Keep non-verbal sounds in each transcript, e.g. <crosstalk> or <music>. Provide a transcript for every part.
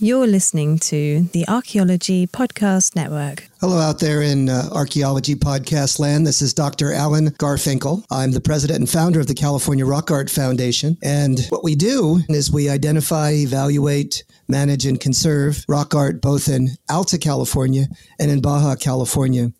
You're listening to the Archaeology Podcast Network. Hello, out there in uh, archaeology podcast land. This is Dr. Alan Garfinkel. I'm the president and founder of the California Rock Art Foundation. And what we do is we identify, evaluate, manage, and conserve rock art both in Alta California and in Baja California.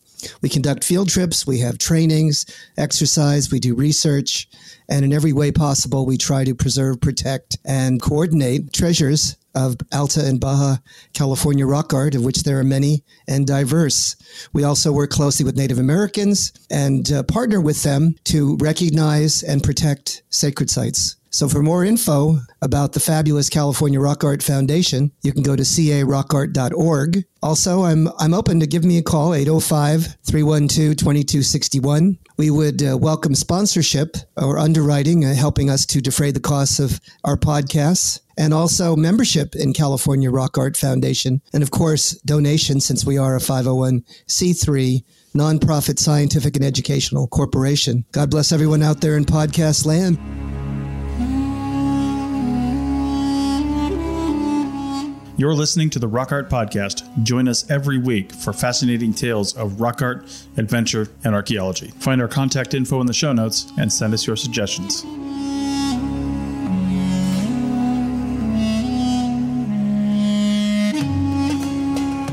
We conduct field trips, we have trainings, exercise, we do research, and in every way possible, we try to preserve, protect, and coordinate treasures of Alta and Baja California rock art, of which there are many and diverse. We also work closely with Native Americans and uh, partner with them to recognize and protect sacred sites. So for more info about the fabulous California Rock Art Foundation, you can go to carockart.org. Also, I'm I'm open to give me a call 805-312-2261. We would uh, welcome sponsorship or underwriting uh, helping us to defray the costs of our podcasts and also membership in California Rock Art Foundation and of course donations since we are a 501c3 nonprofit scientific and educational corporation. God bless everyone out there in podcast land. You're listening to the Rock Art Podcast. Join us every week for fascinating tales of rock art, adventure, and archaeology. Find our contact info in the show notes and send us your suggestions.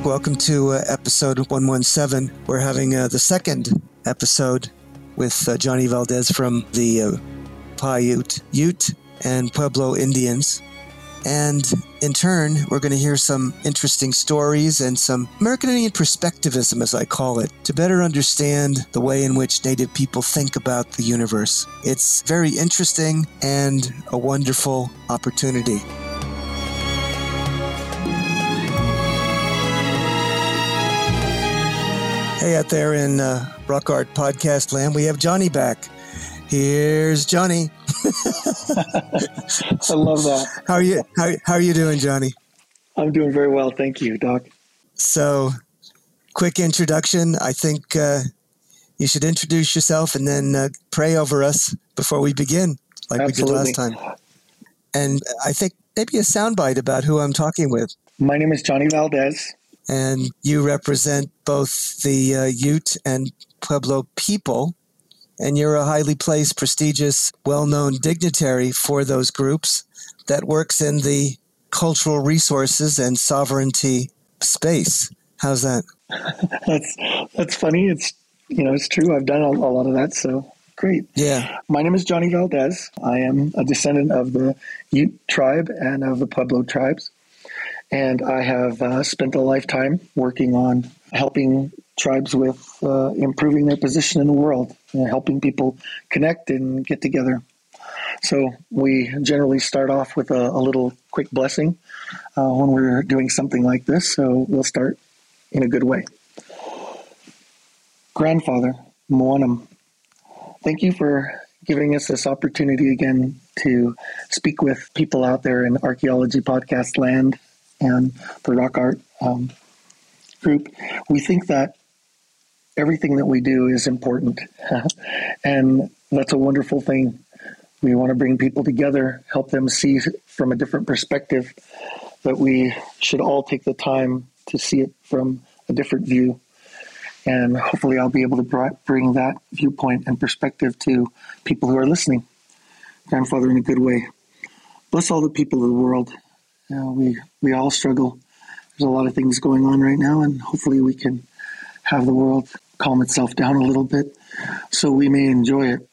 Welcome to uh, episode 117. We're having uh, the second episode with uh, Johnney Valdez from the uh, Paiute, Ute, and Pueblo Indians. And in turn, we're going to hear some interesting stories and some American Indian perspectivism, as I call it, to better understand the way in which Native people think about the universe. It's very interesting and a wonderful opportunity. Hey, out there in uh, Rock Art Podcast land, we have Johnney back. Here's Johnney. <laughs> I love that. How are you? How, how are you doing, Johnney? I'm doing very well, thank you, Doc. So, quick introduction. I think uh, you should introduce yourself and then uh, pray over us before we begin, like Absolutely. we did last time. And I think maybe a soundbite about who I'm talking with. My name is Johnney Valdez. And you represent both the uh, Ute and Pueblo people. And you're a highly placed, prestigious, well known dignitary for those groups that works in the cultural resources and sovereignty space. How's that? <laughs> that's that's funny. It's you know it's true. I've done a, a lot of that, so great. Yeah. My name is Johnney Valdez. I am a descendant of the Ute tribe and of the Pueblo tribes, and I have uh, spent a lifetime working on helping tribes with uh, improving their position in the world, helping people connect and get together. So we generally start off with a, a little quick blessing uh, when we're doing something like this. So we'll start in a good way. Grandfather, Moanam, thank you for giving us this opportunity again to speak with people out there in archaeology podcast land and the rock art um, group. We think that everything that we do is important, <laughs> and that's a wonderful thing. We want to bring people together, help them see from a different perspective that we should all take the time to see it from a different view. And hopefully, I'll be able to bring that viewpoint and perspective to people who are listening. Grandfather, in a good way. Bless all the people of the world. Know, we, we all struggle. There's a lot of things going on right now, and hopefully, we can have the world calm itself down a little bit so we may enjoy it.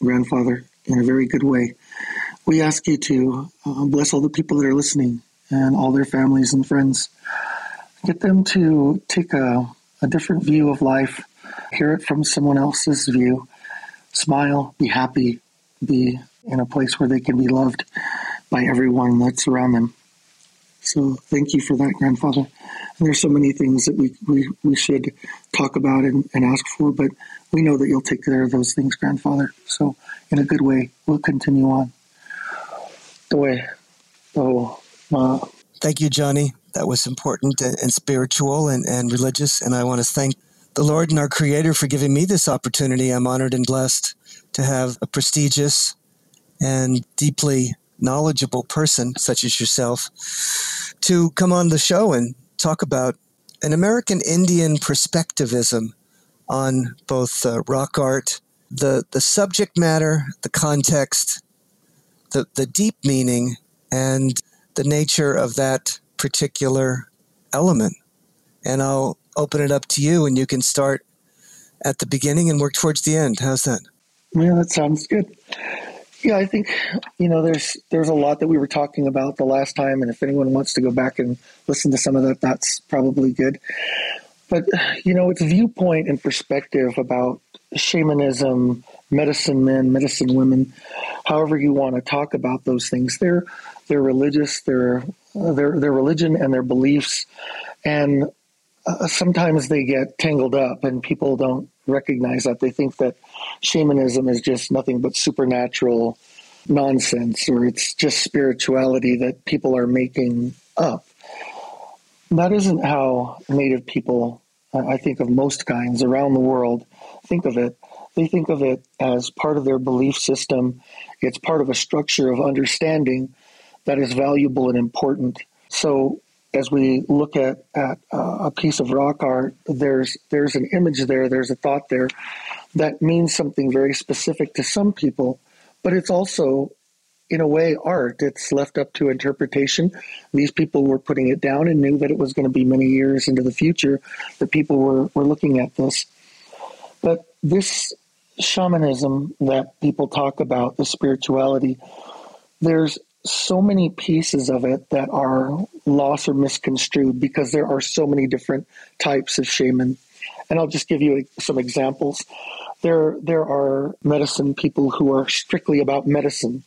Grandfather, in a very good way. We ask you to uh, bless all the people that are listening and all their families and friends. Get them to take a, a different view of life, hear it from someone else's view, smile, be happy, be in a place where they can be loved by everyone that's around them. So thank you for that, grandfather. And there's so many things that we, we, we should talk about and, and ask for, but we know that you'll take care of those things, grandfather. So in a good way, we'll continue on. The way, oh, Thank you, Johnney. That was important and, and spiritual and, and religious. And I want to thank the Lord and our Creator for giving me this opportunity. I'm honored and blessed to have a prestigious and deeply knowledgeable person such as yourself to come on the show and talk about an American Indian perspectivism on both uh, rock art, the, the subject matter, the context, the, the deep meaning, and the nature of that particular element. And I'll open it up to you, and you can start at the beginning and work towards the end. How's that? Yeah, that sounds good. Yeah, I think you know there's there's a lot that we were talking about the last time, and if anyone wants to go back and listen to some of that, that's probably good. But you know, it's viewpoint and perspective about shamanism, medicine men, medicine women, however you want to talk about those things. They're they're religious, their their their religion and their beliefs, and uh, sometimes they get tangled up, and people don't recognize that. They think that shamanism is just nothing but supernatural nonsense, or it's just spirituality that people are making up. That isn't how Native people, uh, I think of most kinds around the world, think of it. They think of it as part of their belief system. It's part of a structure of understanding that is valuable and important. So as we look at, at uh, a piece of rock art, there's there's an image there, there's a thought there that means something very specific to some people, but it's also in a way art. It's left up to interpretation. These people were putting it down and knew that it was going to be many years into the future that people were, were looking at this. But this shamanism that people talk about, the spirituality, there's so many pieces of it that are lost or misconstrued because there are so many different types of shaman. And I'll just give you some examples. There, there are medicine people who are strictly about medicine.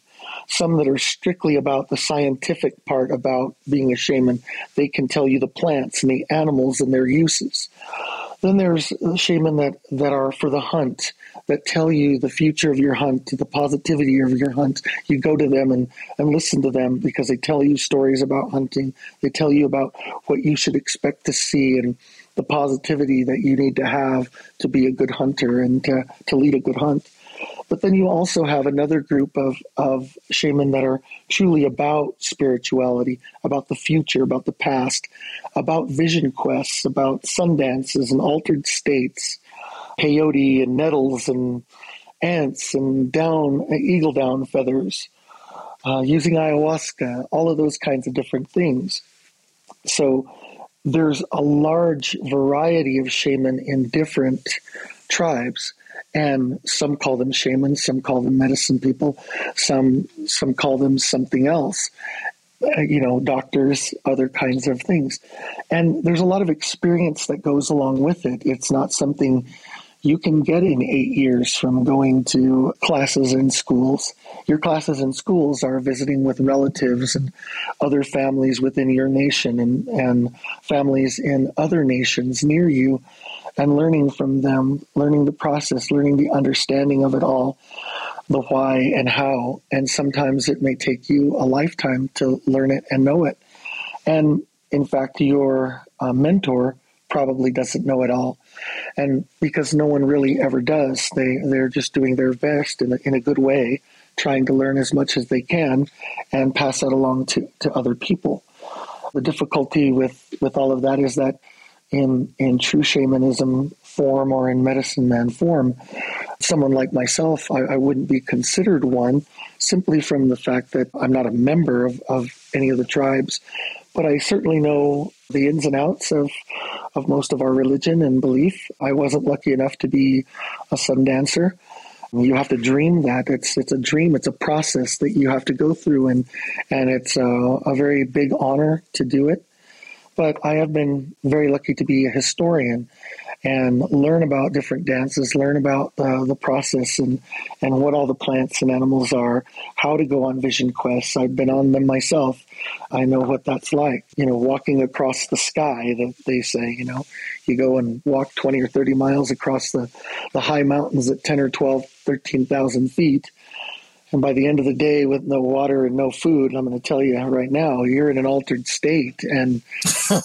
Some that are strictly about the scientific part about being a shaman. They can tell you the plants and the animals and their uses. Then there's shaman that, that are for the hunt, that tell you the future of your hunt, the positivity of your hunt. You go to them and, and listen to them because they tell you stories about hunting. They tell you about what you should expect to see and the positivity that you need to have to be a good hunter and to, to lead a good hunt. But then you also have another group of, of shaman that are truly about spirituality, about the future, about the past, about vision quests, about sun dances and altered states, peyote and nettles and ants and down eagle down feathers, uh, using ayahuasca, all of those kinds of different things. So there's a large variety of shaman in different tribes and some call them shamans, some call them medicine people, some some call them something else. Uh, you know, doctors, other kinds of things, and there's a lot of experience that goes along with it. It's not something you can get in eight years from going to classes in schools. Your classes in schools are visiting with relatives and other families within your nation and, and families in other nations near you and learning from them, learning the process, learning the understanding of it all, the why and how. And sometimes it may take you a lifetime to learn it and know it. And in fact, your uh, mentor probably doesn't know it all. And because no one really ever does, they, they're just doing their best in a, in a good way, trying to learn as much as they can and pass that along to, to other people. The difficulty with, with all of that is that in in true shamanism form or in medicine man form, someone like myself, I, I, wouldn't be considered one simply from the fact that I'm not a member of, of any of the tribes. But I certainly know the ins and outs of of most of our religion and belief. I wasn't lucky enough to be a sun dancer. You have to dream that it's it's a dream. It's a process that you have to go through, and and it's a, a very big honor to do it but I have been very lucky to be a historian. And learn about different dances, learn about uh, the process and, and what all the plants and animals are, how to go on vision quests. I've been on them myself. I know what that's like. You know, walking across the sky, that they say, you know, you go and walk 20 or 30 miles across the, the high mountains at 10 or 12, 13,000 feet and by the end of the day, with no water and no food, I'm going to tell you right now, you're in an altered state, and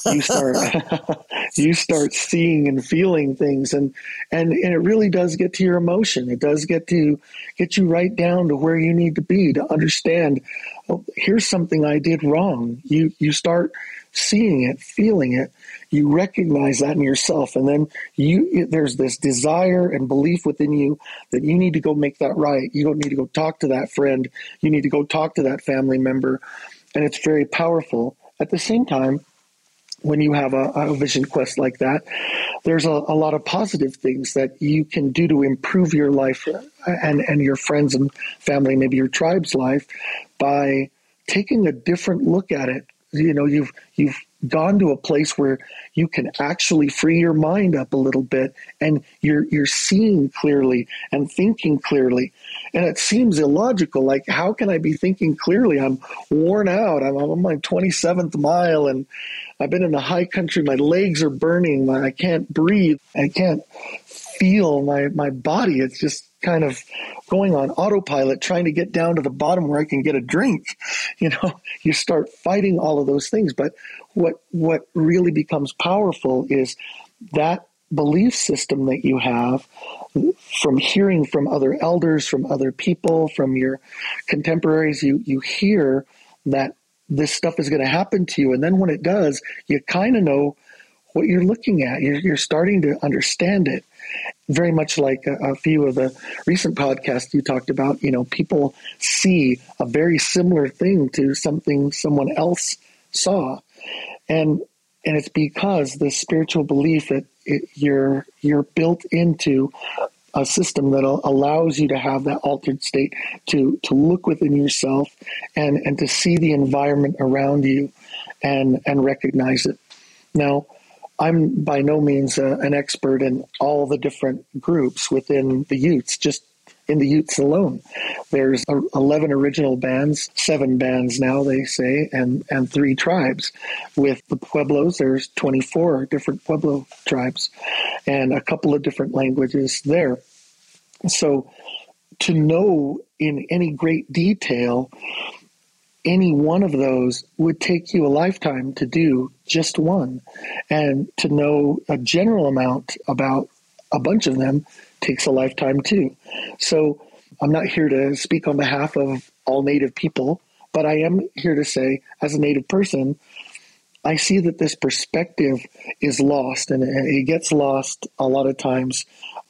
you start <laughs> <laughs> you start seeing and feeling things, and and and it really does get to your emotion. It does get to get you right down to where you need to be to understand. Oh, here's something I did wrong. You you start seeing it, feeling it, you recognize that in yourself, and then you there's this desire and belief within you that you need to go make that right. You don't need to go talk to that friend. You need to go talk to that family member, and it's very powerful. At the same time, when you have a, a vision quest like that, there's a, a, lot of positive things that you can do to improve your life and, and your friends and family, maybe your tribe's life, by taking a different look at it you know you've you've gone to a place where you can actually free your mind up a little bit and you're you're seeing clearly and thinking clearly. And it seems illogical like how can i be thinking clearly? I'm worn out. I'm on my 27th mile and i've been in the high country. My legs are burning. I can't breathe. I can't feel my my body. It's just kind of going on autopilot, trying to get down to the bottom where I can get a drink. <laughs> You know, you start fighting all of those things. But what what really becomes powerful is that belief system that you have from hearing from other elders, from other people, from your contemporaries, you you hear that this stuff is going to happen to you. And then when it does, you kind of know what you're looking at. You're, you're starting to understand it very much like a, a, few of the recent podcasts you talked about, you know, people see a very similar thing to something someone else saw. And and it's because the spiritual belief that it, you're you're built into a system that allows you to have that altered state to to look within yourself and and to see the environment around you and and recognize it. Now, I'm by no means a, an expert in all the different groups within the Utes, just in the Utes alone. There's uh, 11 original bands, seven bands now, they say, and, and three tribes. With the Pueblos, there's 24 different Pueblo tribes and a couple of different languages there. So to know in any great detail any one of those would take you a lifetime to do just one. And to know a general amount about a bunch of them takes a lifetime too. So I'm not here to speak on behalf of all Native people, but I am here to say, as a Native person, I see that this perspective is lost, and it gets lost a lot of times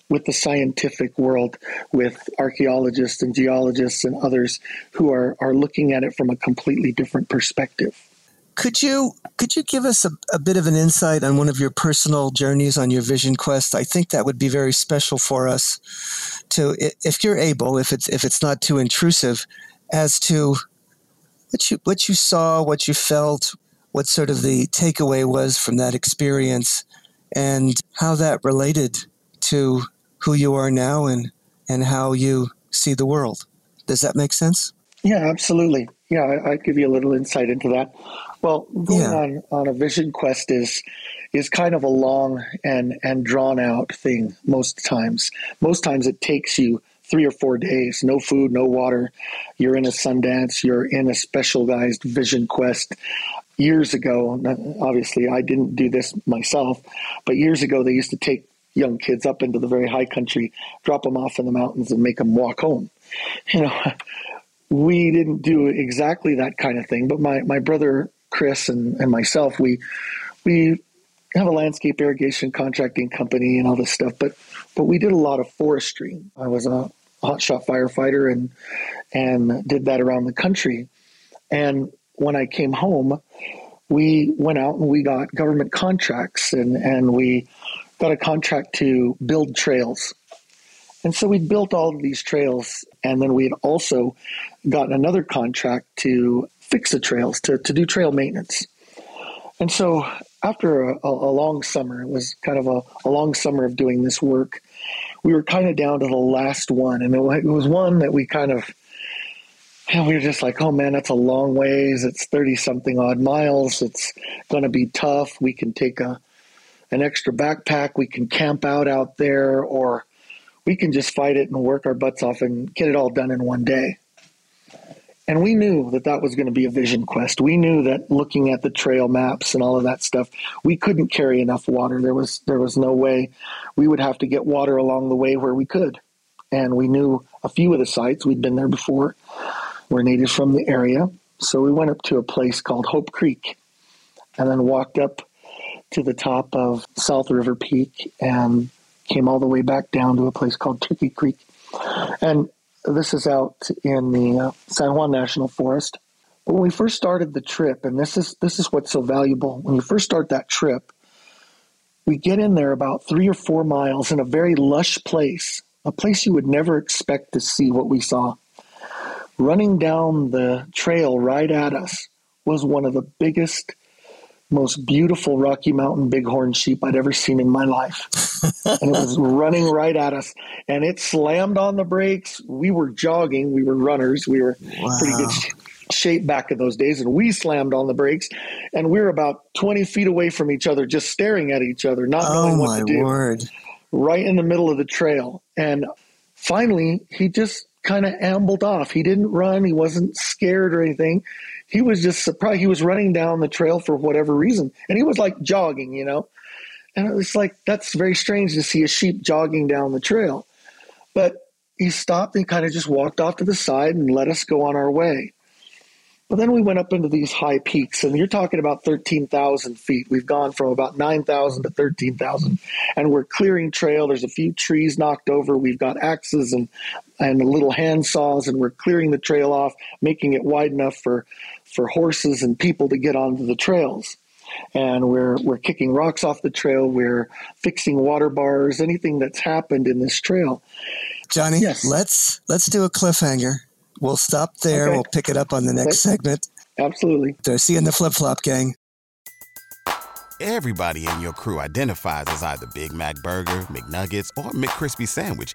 with the scientific world, with archaeologists and geologists and others who are, are looking at it from a completely different perspective. Could you could you give us a, a bit of an insight on one of your personal journeys on your vision quest? I think that would be very special for us to, if you're able, if it's if it's not too intrusive, as to what you what you saw, what you felt, what sort of the takeaway was from that experience, and how that related to who you are now and and how you see the world. Does that make sense? Yeah, absolutely. Yeah, I, would give you a little insight into that. Well, going yeah. on on a vision quest is is kind of a long and and drawn out thing most times. Most times it takes you three or four days, no food, no water. You're in a Sundance, you're in a specialized vision quest. Years ago, obviously I didn't do this myself, but years ago they used to take young kids up into the very high country, drop them off in the mountains, and make them walk home. You know, <laughs> we didn't do exactly that kind of thing, but my, my brother Chris and, and myself, we we have a landscape irrigation contracting company and all this stuff, but but we did a lot of forestry. I was a hotshot firefighter and and did that around the country. And when I came home, we went out and we got government contracts and, and we got a contract to build trails. And so we built all of these trails, and then we had also gotten another contract to fix the trails, to, to do trail maintenance. And so after a, a, long summer, it was kind of a, a, long summer of doing this work. We were kind of down to the last one, and it, was one that we kind of, we were just like, oh man, that's a long ways. It's 30 something odd miles. It's going to be tough. We can take a, an extra backpack. We can camp out out there, or we can just fight it and work our butts off and get it all done in one day. And we knew that that was going to be a vision quest. We knew that looking at the trail maps and all of that stuff, we couldn't carry enough water. There was there was no way. We would have to get water along the way where we could. And we knew a few of the sites. We'd been there before. We're natives from the area. So we went up to a place called Hope Creek and then walked up to the top of South River Peak and came all the way back down to a place called Turkey Creek. And this is out in the uh, San Juan National Forest. But when we first started the trip, and this is this is what's so valuable, when you first start that trip, we get in there about three or four miles in a very lush place, a place you would never expect to see what we saw. Running down the trail right at us was one of the biggest most beautiful Rocky Mountain bighorn sheep I'd ever seen in my life. <laughs> and it was running right at us. And it slammed on the brakes. We were jogging. We were runners. We were wow. pretty good shape back in those days. And we slammed on the brakes. And we were about 20 feet away from each other, just staring at each other, not oh, knowing what to do. Word. Right in the middle of the trail. And finally, he just kind of ambled off. He didn't run. He wasn't scared or anything he was just surprised. He was running down the trail for whatever reason, and he was like jogging, you know. And it was like that's very strange to see a sheep jogging down the trail. But he stopped and kind of just walked off to the side and let us go on our way. But then we went up into these high peaks, and you're talking about 13,000 feet. We've gone from about 9,000 to 13,000, and we're clearing trail. There's a few trees knocked over. We've got axes and, and the little hand saws, and we're clearing the trail off, making it wide enough for, for horses and people to get onto the trails. And we're, we're kicking rocks off the trail. We're fixing water bars, anything that's happened in this trail. Johnney, yes. let's let's do a cliffhanger We'll stop there. Okay. We'll pick it up on the next segment. Absolutely. So see you in the flip flop gang. Everybody in your crew identifies as either Big Mac Burger, McNuggets, or McCrispy Sandwich,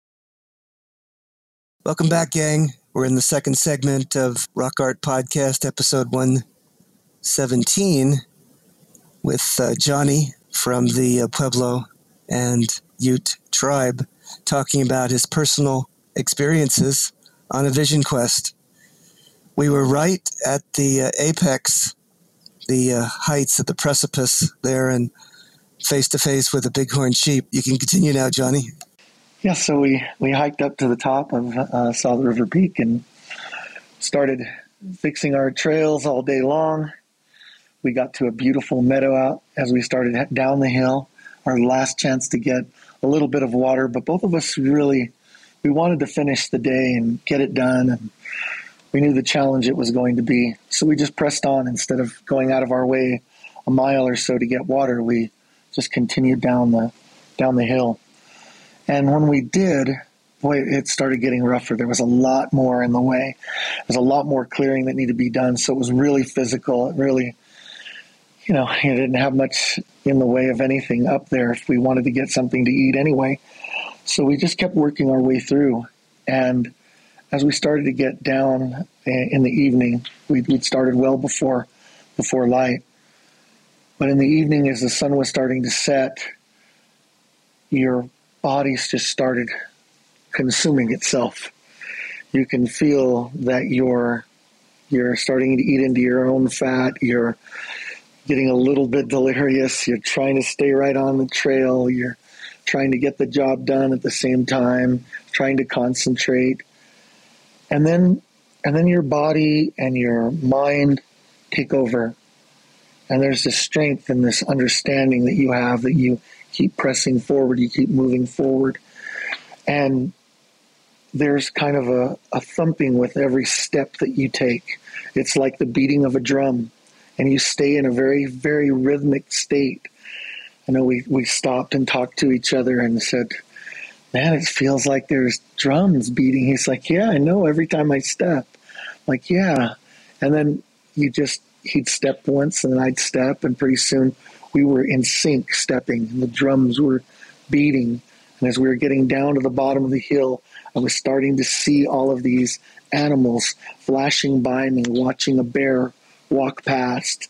Welcome back, gang. We're in the second segment of Rock Art Podcast, episode 117 with uh, Johnney from the uh, Pueblo and Ute tribe talking about his personal experiences on a vision quest. We were right at the uh, apex, the uh, heights of the precipice there, and face to face with a bighorn sheep. You can continue now, Johnney. Yeah, so we, we hiked up to the top of uh, South River Peak and started fixing our trails all day long we got to a beautiful meadow out as we started down the hill. Our last chance to get a little bit of water, but both of us really we wanted to finish the day and get it done and we knew the challenge it was going to be. So we just pressed on instead of going out of our way a mile or so to get water. We just continued down the down the hill. And when we did, boy, it started getting rougher. There was a lot more in the way. There was a lot more clearing that needed to be done. So it was really physical. It really, you know, it didn't have much in the way of anything up there if we wanted to get something to eat anyway. So we just kept working our way through. And as we started to get down eh, in the evening, we'd, we'd started well before before light. But in the evening, as the sun was starting to set, your bodies just started consuming itself. You can feel that you're you're starting to eat into your own fat. You're getting a little bit delirious. You're trying to stay right on the trail. You're trying to get the job done at the same time, trying to concentrate. And then and then your body and your mind take over. And there's this strength and this understanding that you have that you keep pressing forward, you keep moving forward. And there's kind of a, a thumping with every step that you take. It's like the beating of a drum, and you stay in a very, very rhythmic state. I know we, we stopped and talked to each other and said, Man, it feels like there's drums beating. He's like, Yeah, I know every time I step. I'm like, yeah. And then you just, he'd step once and then I'd step, and pretty soon we were in sync stepping, and the drums were beating. And as we were getting down to the bottom of the hill, I was starting to see all of these animals flashing by me, watching a bear walk past,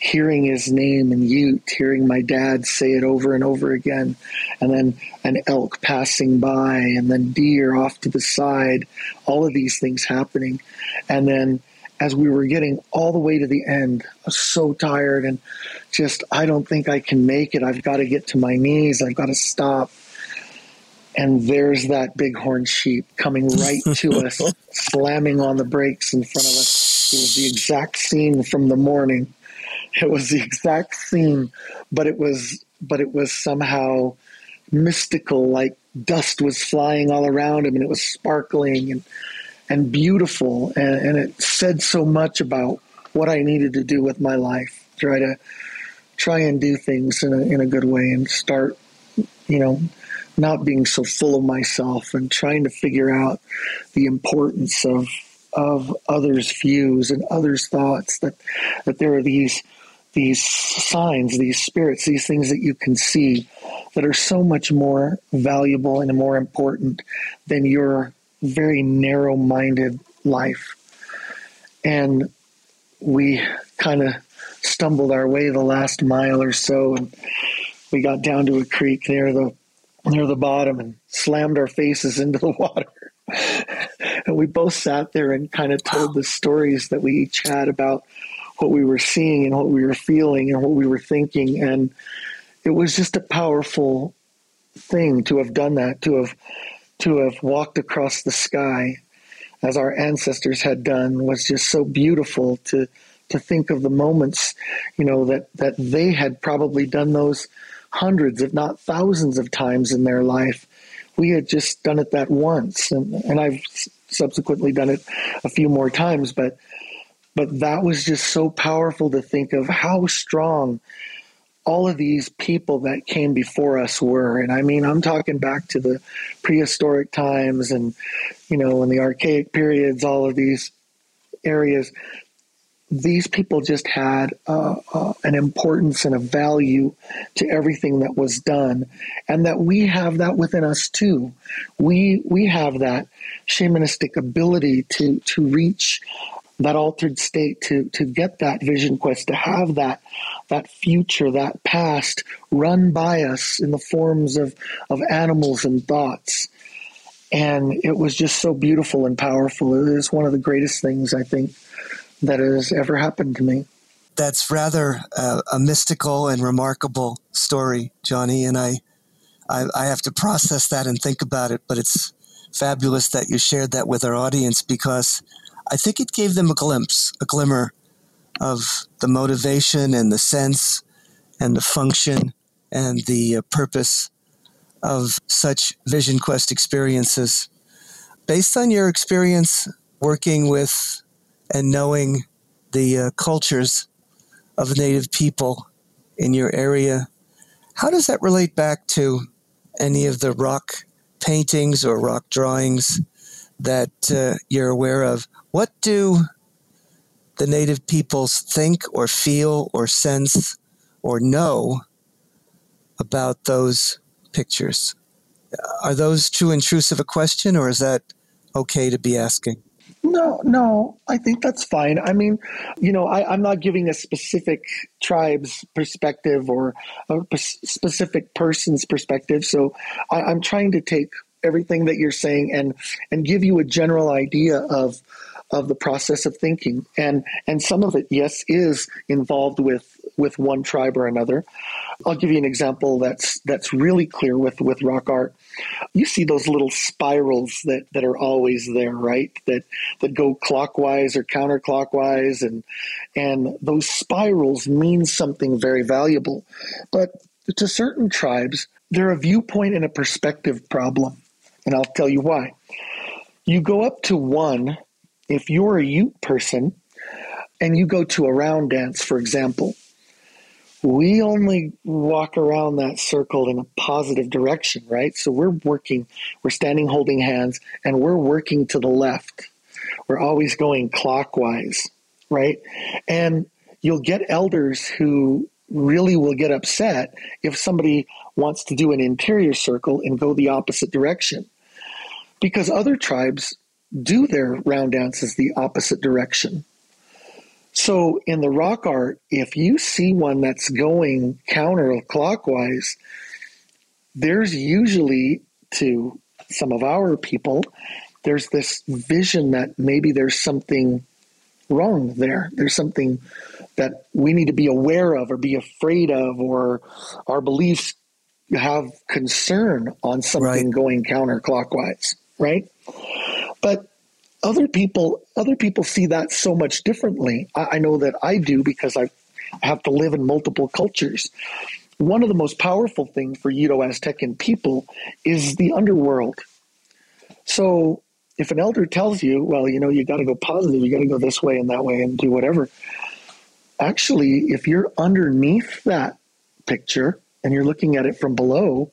hearing his name in Ute, hearing my dad say it over and over again, and then an elk passing by, and then deer off to the side, all of these things happening. And then as we were getting all the way to the end, I was so tired and just, I don't think I can make it. I've got to get to my knees. I've got to stop. And there's that bighorn sheep coming right to <laughs> us, slamming on the brakes in front of us. It was the exact scene from the morning. It was the exact scene, but it was, but it was somehow mystical, like dust was flying all around him and it was sparkling and and beautiful, and, and it said so much about what I needed to do with my life. Try to try and do things in a, in a good way and start, you know, not being so full of myself and trying to figure out the importance of of others' views and others' thoughts. That that there are these these signs, these spirits, these things that you can see that are so much more valuable and more important than your very narrow minded life. And we kind of stumbled our way the last mile or so and we got down to a creek near the near the bottom and slammed our faces into the <laughs> water. and we both sat there and kind of told the stories that we each had about what we were seeing and what we were feeling and what we were thinking. And it was just a powerful thing to have done that, to have to have walked across the sky as our ancestors had done was just so beautiful to to think of the moments you know that that they had probably done those hundreds if not thousands of times in their life. We had just done it that once and, and I've subsequently done it a few more times but but that was just so powerful to think of how strong all of these people that came before us were. And I mean, I'm talking back to the prehistoric times and, you know, in the archaic periods, all of these areas. These people just had uh, uh, an importance and a value to everything that was done, and that we have that within us too. We we have that shamanistic ability to to reach that altered state to to get that vision quest to have that that future that past run by us in the forms of of animals and thoughts. And it was just so beautiful and powerful. It is one of the greatest things i think that has ever happened to me. That's rather uh, a mystical and remarkable story johnney and I, I i have to process that and think about it but it's fabulous that you shared that with our audience because I think it gave them a glimpse, a glimmer of the motivation and the sense and the function and the uh, purpose of such Vision Quest experiences. Based on your experience working with and knowing the uh, cultures of Native people in your area, how does that relate back to any of the rock paintings or rock drawings that uh, you're aware of. What do the native peoples think or feel or sense or know about those pictures? Are those too intrusive a question, or is that okay to be asking? No, no, I think that's fine. I mean, you know, I, am not giving a specific tribe's perspective or a specific person's perspective. So I, I'm trying to take everything that you're saying and and give you a general idea of of the process of thinking. And and some of it yes is involved with with one tribe or another. I'll give you an example that's that's really clear with with rock art. You see those little spirals that that are always there right? That that go clockwise or counterclockwise. And and those spirals mean something very valuable. But to certain tribes they're a viewpoint and a perspective problem. And I'll tell you why. You go up to one, if you're a Ute person and you go to a round dance, for example, we only walk around that circle in a positive direction, right? So we're working, we're standing holding hands, and we're working to the left. We're always going clockwise, right? And you'll get elders who really will get upset if somebody wants to do an interior circle and go the opposite direction. Because other tribes do their round dances the opposite direction. So in the rock art, if you see one that's going counterclockwise, there's usually to some of our people, there's this vision that maybe there's something wrong there. There's something that we need to be aware of or be afraid of, or our beliefs have concern on something right. going counterclockwise, right? But other people, other people see that so much differently. I, I know that I do because I have to live in multiple cultures. One of the most powerful things for Uto-Aztecan people is the underworld. So if an elder tells you, well, you know, you got to go positive, you got to go this way and that way and do whatever. Actually, if you're underneath that picture and you're looking at it from below,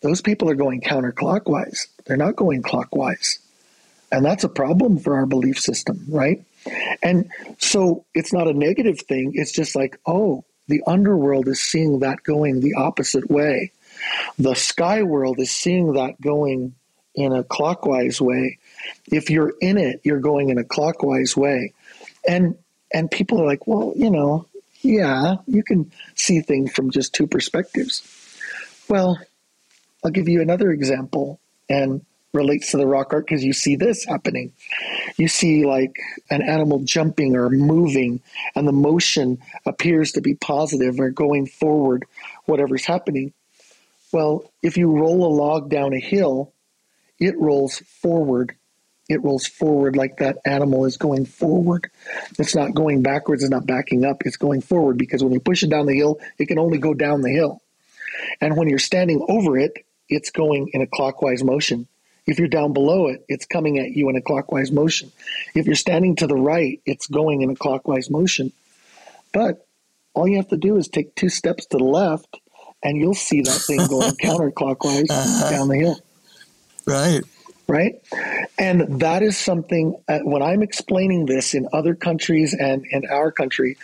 those people are going counterclockwise. They're not going clockwise. And that's a problem for our belief system, right? And so it's not a negative thing. It's just like, oh, the underworld is seeing that going the opposite way. The sky world is seeing that going in a clockwise way. If you're in it, you're going in a clockwise way. And and people are like, well, you know, yeah, you can see things from just two perspectives. Well, I'll give you another example and relates to the rock art because you see this happening. You see like an animal jumping or moving, and the motion appears to be positive or going forward, whatever's happening. Well, if you roll a log down a hill, it rolls forward. It rolls forward like that animal is going forward. It's not going backwards, it's not backing up, it's going forward because when you push it down the hill, it can only go down the hill. And when you're standing over it, it's going in a clockwise motion. If you're down below it, it's coming at you in a clockwise motion. If you're standing to the right, it's going in a clockwise motion. But all you have to do is take two steps to the left, and you'll see that thing going <laughs> counterclockwise uh-huh. down the hill. Right. Right. And that is something, uh, when I'm explaining this in other countries and in our country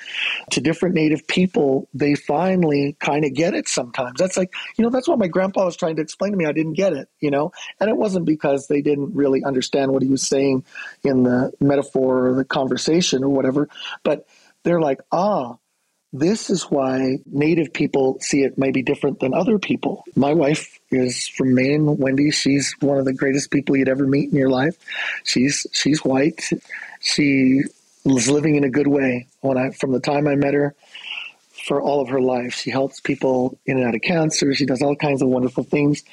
to different Native people, they finally kind of get it sometimes. That's like, you know, that's what my grandpa was trying to explain to me. I didn't get it, you know, and it wasn't because they didn't really understand what he was saying in the metaphor or the conversation or whatever, but they're like, ah, this is why Native people see it maybe different than other people. My wife is from Maine, Wendy. She's one of the greatest people you'd ever meet in your life. She's she's white. She was living in a good way when I from the time I met her for all of her life. She helps people in and out of cancer. She does all kinds of wonderful things.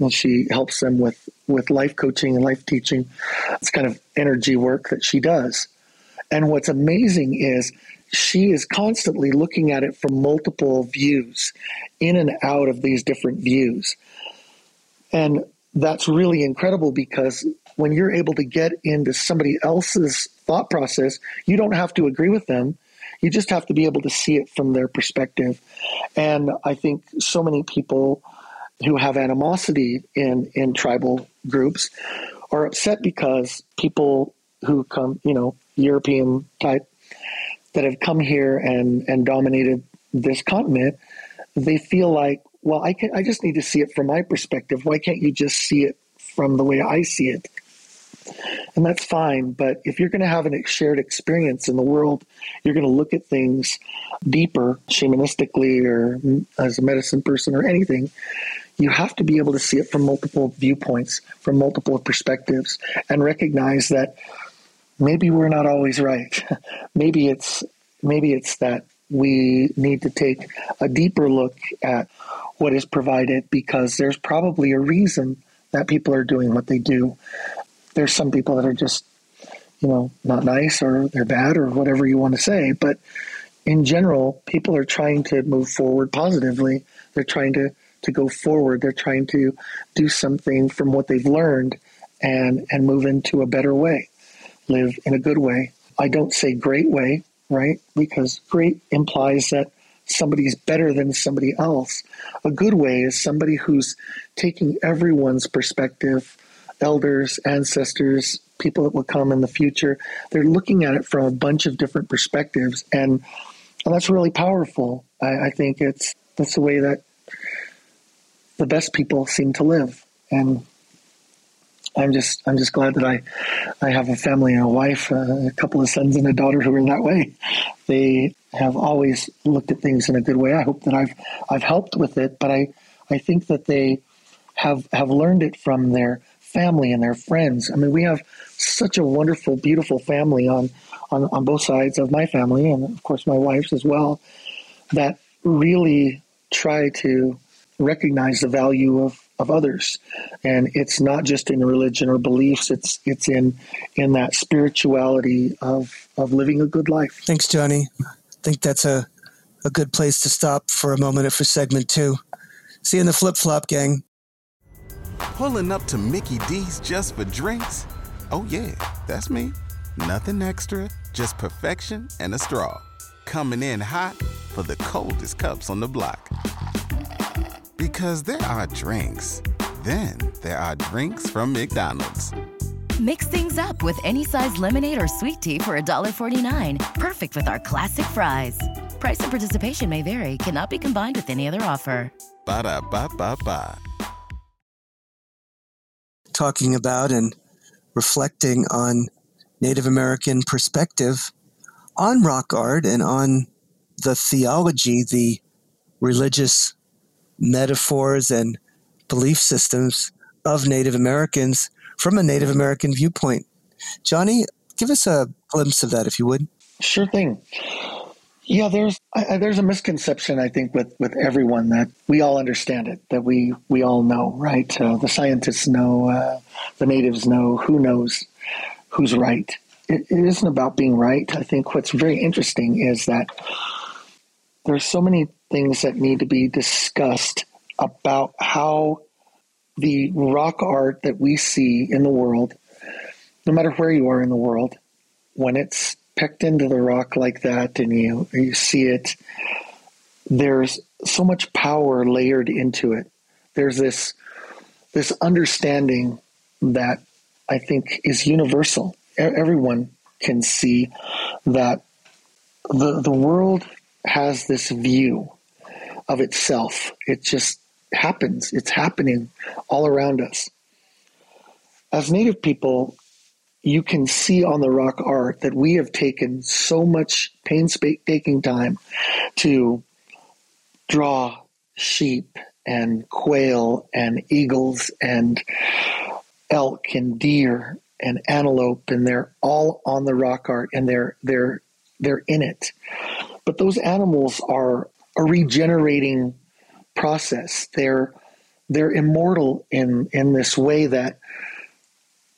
And she helps them with, with life coaching and life teaching. It's kind of energy work that she does. And what's amazing is she is constantly looking at it from multiple views, in and out of these different views. And that's really incredible because when you're able to get into somebody else's thought process, you don't have to agree with them. You just have to be able to see it from their perspective. And I think so many people who have animosity in in tribal groups are upset because people who come, you know, European type that have come here and and dominated this continent, they feel like, well, I can I just need to see it from my perspective. Why can't you just see it from the way I see it? And that's fine, but if you're going to have a shared experience in the world, you're going to look at things deeper, shamanistically, or as a medicine person, or anything you have to be able to see it from multiple viewpoints, from multiple perspectives, and recognize that maybe we're not always right. <laughs> maybe it's maybe it's that we need to take a deeper look at what is provided because there's probably a reason that people are doing what they do. There's some people that are just, you know, not nice or they're bad or whatever you want to say, but in general, people are trying to move forward positively. They're trying to to go forward. They're trying to do something from what they've learned and and move into a better way, live in a good way. I don't say great way, right? Because great implies that somebody's better than somebody else. A good way is somebody who's taking everyone's perspective, elders, ancestors, people that will come in the future. They're looking at it from a bunch of different perspectives, and, and that's really powerful. I, I think it's that's the way that the best people seem to live. And I'm just I'm just glad that I I have a family and a wife, uh, a couple of sons and a daughter who are that way. They have always looked at things in a good way. I hope that I've I've helped with it, but I I think that they have have learned it from their family and their friends. I mean, we have such a wonderful, beautiful family on on on both sides of my family, and of course my wife's as well. That really try to recognize the value of, of others. And it's not just in religion or beliefs, it's it's in in that spirituality of, of living a good life. Thanks, Johnney. I think that's a, a good place to stop for a moment for segment two. See you in the flip flop gang. Pulling up to Mickey D's just for drinks? Oh, yeah, that's me. Nothing extra, just perfection and a straw. Coming in hot for the coldest cups on the block. Because there are drinks, then there are drinks from McDonald's. Mix things up with any size lemonade or sweet tea for $1.49. Perfect with our classic fries. Price and participation may vary, cannot be combined with any other offer. Ba da ba ba ba. Talking about and reflecting on Native American perspective on rock art and on the theology, the religious metaphors and belief systems of Native Americans from a Native American viewpoint. Johnney, give us a glimpse of that, if you would. Sure thing. Yeah, there's I, there's a misconception I think with with everyone that we all understand it, that we we all know, right? Uh, the scientists know, uh, the natives know. Who knows who's right? It, it isn't about being right. I think what's very interesting is that there's so many things that need to be discussed about how the rock art that we see in the world, no matter where you are in the world, when it's pecked into the rock like that and you you see it, there's so much power layered into it. There's this this understanding that I think is universal. Everyone can see that the the world has this view of itself. It just happens. It's happening all around us. As Native people, you can see on the rock art that we have taken so much painstaking time to draw sheep and quail and eagles and elk and deer and antelope and they're all on the rock art and they're they're they're in it but those animals are a regenerating process. They're they're immortal in in this way that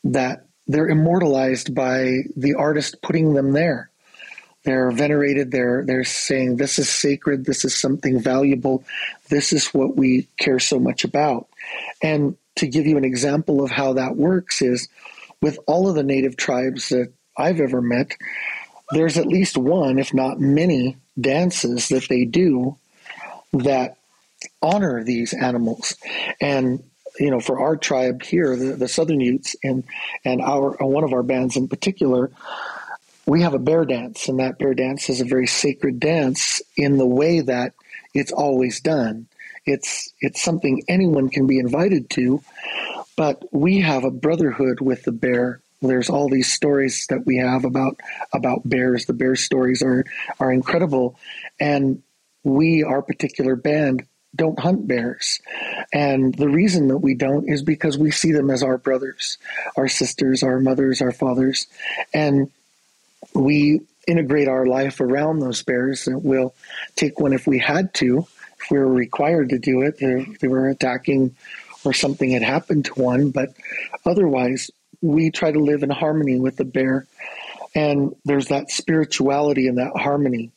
that they're immortalized by the artist putting them there. They're venerated. They're they're saying this is sacred. This is something valuable. This is what we care so much about. And to give you an example of how that works is with all of the native tribes that I've ever met, there's at least one, if not many, dances that they do that honor these animals. And you know, for our tribe here, the, the Southern Utes, and and our uh, one of our bands in particular, we have a bear dance, and that bear dance is a very sacred dance in the way that it's always done. It's it's something anyone can be invited to, but we have a brotherhood with the bear. There's all these stories that we have about about bears. The bear stories are are incredible, and we, our particular band, don't hunt bears. And the reason that we don't is because we see them as our brothers, our sisters, our mothers, our fathers. And we integrate our life around those bears and we'll take one if we had to, if we were required to do it, if they were attacking or something had happened to one. But otherwise, we try to live in harmony with the bear. And there's that spirituality and that harmony.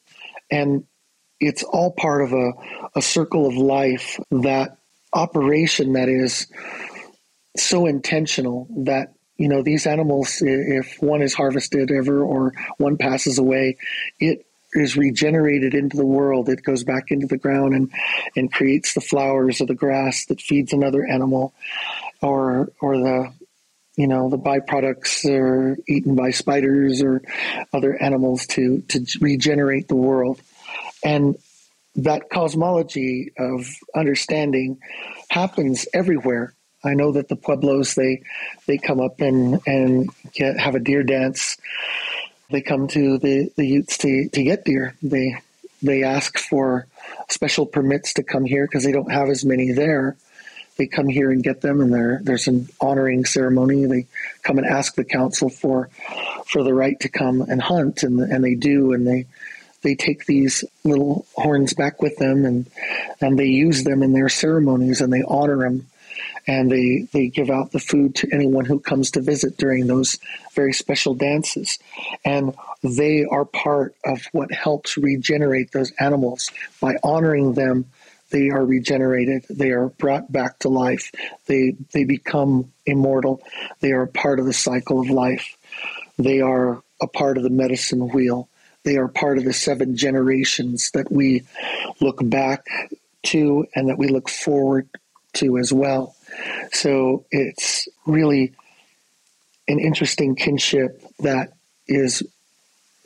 And it's all part of a, a circle of life, that operation that is so intentional that you know these animals if one is harvested ever or one passes away it is regenerated into the world it goes back into the ground and and creates the flowers or the grass that feeds another animal or or the you know the byproducts are eaten by spiders or other animals to to regenerate the world and that cosmology of understanding happens everywhere. I know that the Pueblos they they come up and and get, have a deer dance. They come to the the Utes to, to get deer. They they ask for special permits to come here because they don't have as many there. They come here and get them, and there there's an honoring ceremony. They come and ask the council for for the right to come and hunt, and and they do, and they they take these little horns back with them and and they use them in their ceremonies and they honor them and they they give out the food to anyone who comes to visit during those very special dances and they are part of what helps regenerate those animals by honoring them they are regenerated they are brought back to life they they become immortal they are a part of the cycle of life they are a part of the medicine wheel they are part of the seven generations that we look back to and that we look forward to as well. So it's really an interesting kinship that is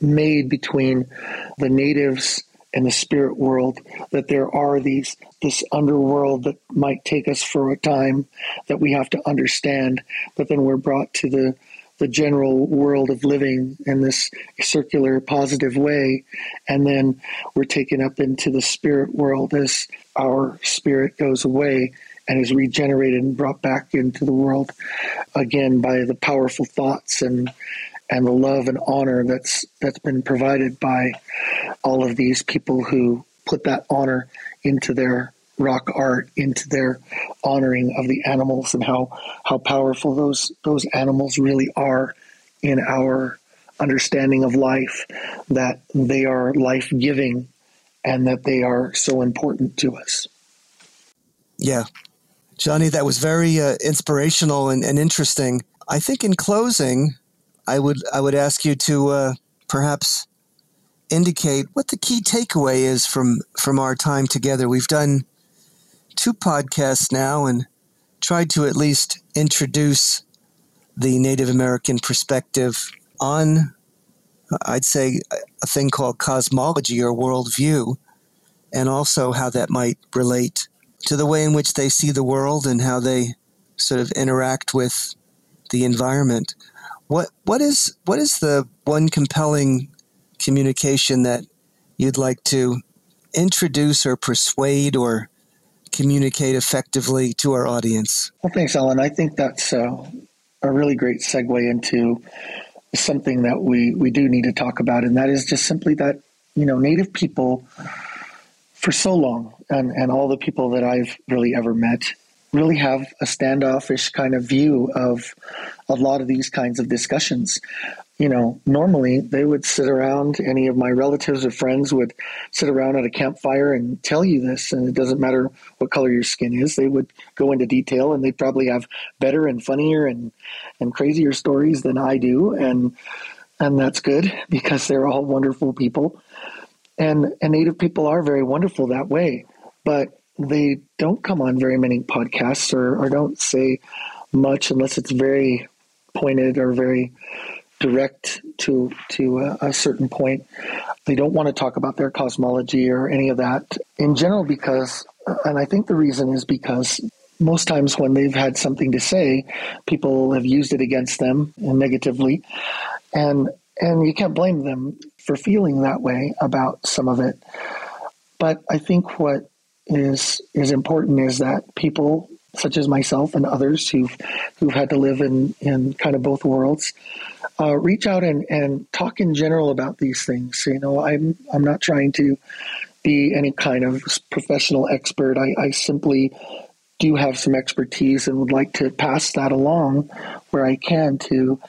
made between the natives and the spirit world that there are these this underworld that might take us for a time that we have to understand but then we're brought to the the general world of living in this circular positive way and then we're taken up into the spirit world as our spirit goes away and is regenerated and brought back into the world again by the powerful thoughts and and the love and honor that's that's been provided by all of these people who put that honor into their rock art into their honoring of the animals and how how powerful those those animals really are in our understanding of life that they are life giving and that they are so important to us. Yeah. Johnney that was very uh, inspirational and, and, interesting. I think in closing i would i would ask you to uh, perhaps indicate what the key takeaway is from from our time together we've done two podcasts now and tried to at least introduce the Native American perspective on, I'd say, a thing called cosmology or worldview, and also how that might relate to the way in which they see the world and how they sort of interact with the environment. What what is what is the one compelling communication that you'd like to introduce or persuade or communicate effectively to our audience? Well, thanks, Alan. I think that's uh, a really great segue into something that we, we do need to talk about, and that is just simply that, you know, Native people for so long, and, and all the people that I've really ever met, really have a standoffish kind of view of a lot of these kinds of discussions you know, normally they would sit around, any of my relatives or friends would sit around at a campfire and tell you this. And it doesn't matter what color your skin is, they would go into detail and they probably have better and funnier and, and crazier stories than I do. And, and that's good <laughs> because they're all wonderful people. And, and Native people are very wonderful that way. But they don't come on very many podcasts or, or don't say much unless it's very pointed or very direct to to a, a, certain point. They don't want to talk about their cosmology or any of that in general because, and I think the reason is because most times when they've had something to say, people have used it against them negatively, and and you can't blame them for feeling that way about some of it. But I think what is is important is that people such as myself and others who've who've had to live in in kind of both worlds uh, reach out and and talk in general about these things. You know, I'm I'm not trying to be any kind of professional expert. I, I simply do have some expertise and would like to pass that along where I can to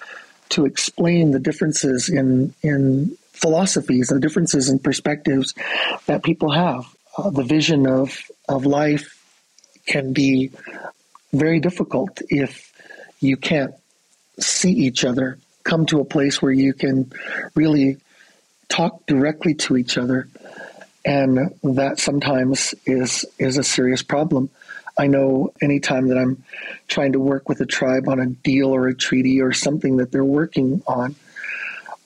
to explain the differences in in philosophies, the differences in perspectives that people have. Uh, the vision of of life can be very difficult if you can't see each other. Come to a place where you can really talk directly to each other, and that sometimes is is a serious problem. I know anytime that I'm trying to work with a tribe on a deal or a treaty or something that they're working on,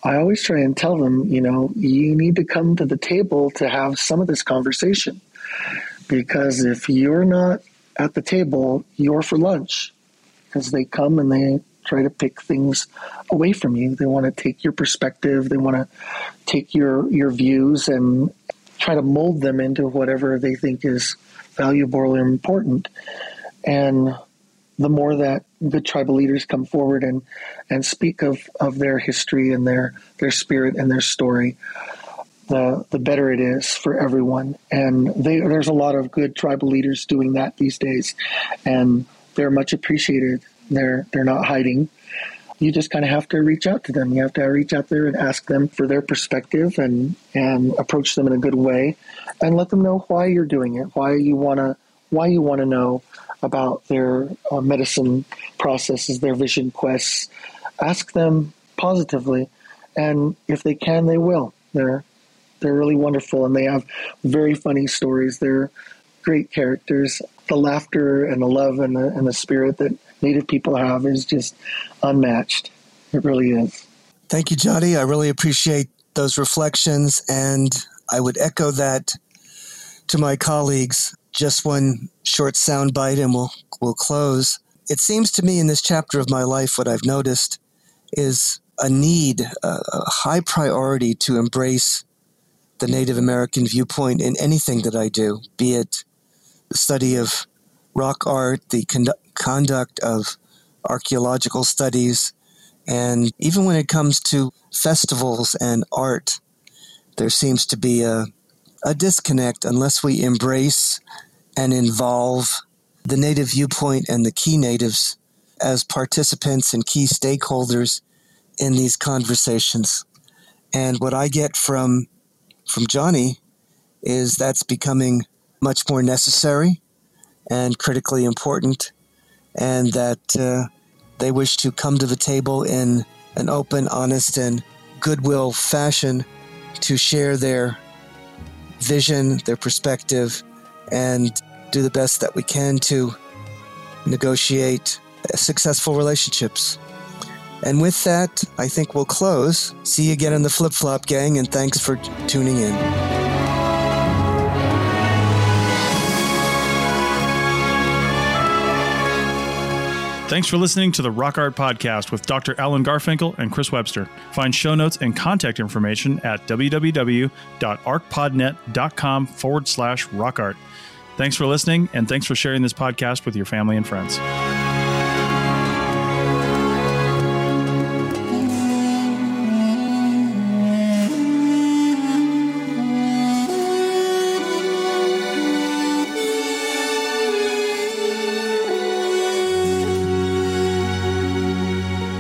I always try and tell them, you know, you need to come to the table to have some of this conversation. Because if you're not at the table, you're for lunch. Because they come and they try to pick things away from you. They want to take your perspective, they want to take your, your views and try to mold them into whatever they think is valuable or important. And the more that the tribal leaders come forward and, and speak of, of their history and their, their spirit and their story, the, the better it is for everyone. And they, there's a lot of good tribal leaders doing that these days, and they're much appreciated. They're, they're not hiding. You just kind of have to reach out to them. You have to reach out there and ask them for their perspective and, and approach them in a good way and let them know why you're doing it, why you want to why you want to know about their uh, medicine processes, their vision quests. Ask them positively, and if they can, they will. They're they're really wonderful, and they have very funny stories. They're great characters. The laughter and the love and the, and the spirit that Native people have is just unmatched. It really is. Thank you, Johnney. I really appreciate those reflections, and I would echo that to my colleagues. Just one short sound bite, and we'll we'll close. It seems to me in this chapter of my life, what I've noticed is a need, a, a high priority to embrace the Native American viewpoint in anything that I do, be it the study of rock art, the con- conduct of archaeological studies, and even when it comes to festivals and art, there seems to be a, a disconnect unless we embrace and involve the native viewpoint and the key natives as participants and key stakeholders in these conversations. And what I get from from Johnney is that's becoming much more necessary and critically important, and that uh, they wish to come to the table in an open, honest, and goodwill fashion to share their vision, their perspective, and do the best that we can to negotiate successful relationships. And with that, I think we'll close. See you again in the Flip Flop Gang, and thanks for tuning in. Thanks for listening to the Rock Art Podcast with Dr. Alan Garfinkel and Chris Webster. Find show notes and contact information at www.archpodnet.com forward slash rock art. Thanks for listening, and thanks for sharing this podcast with your family and friends.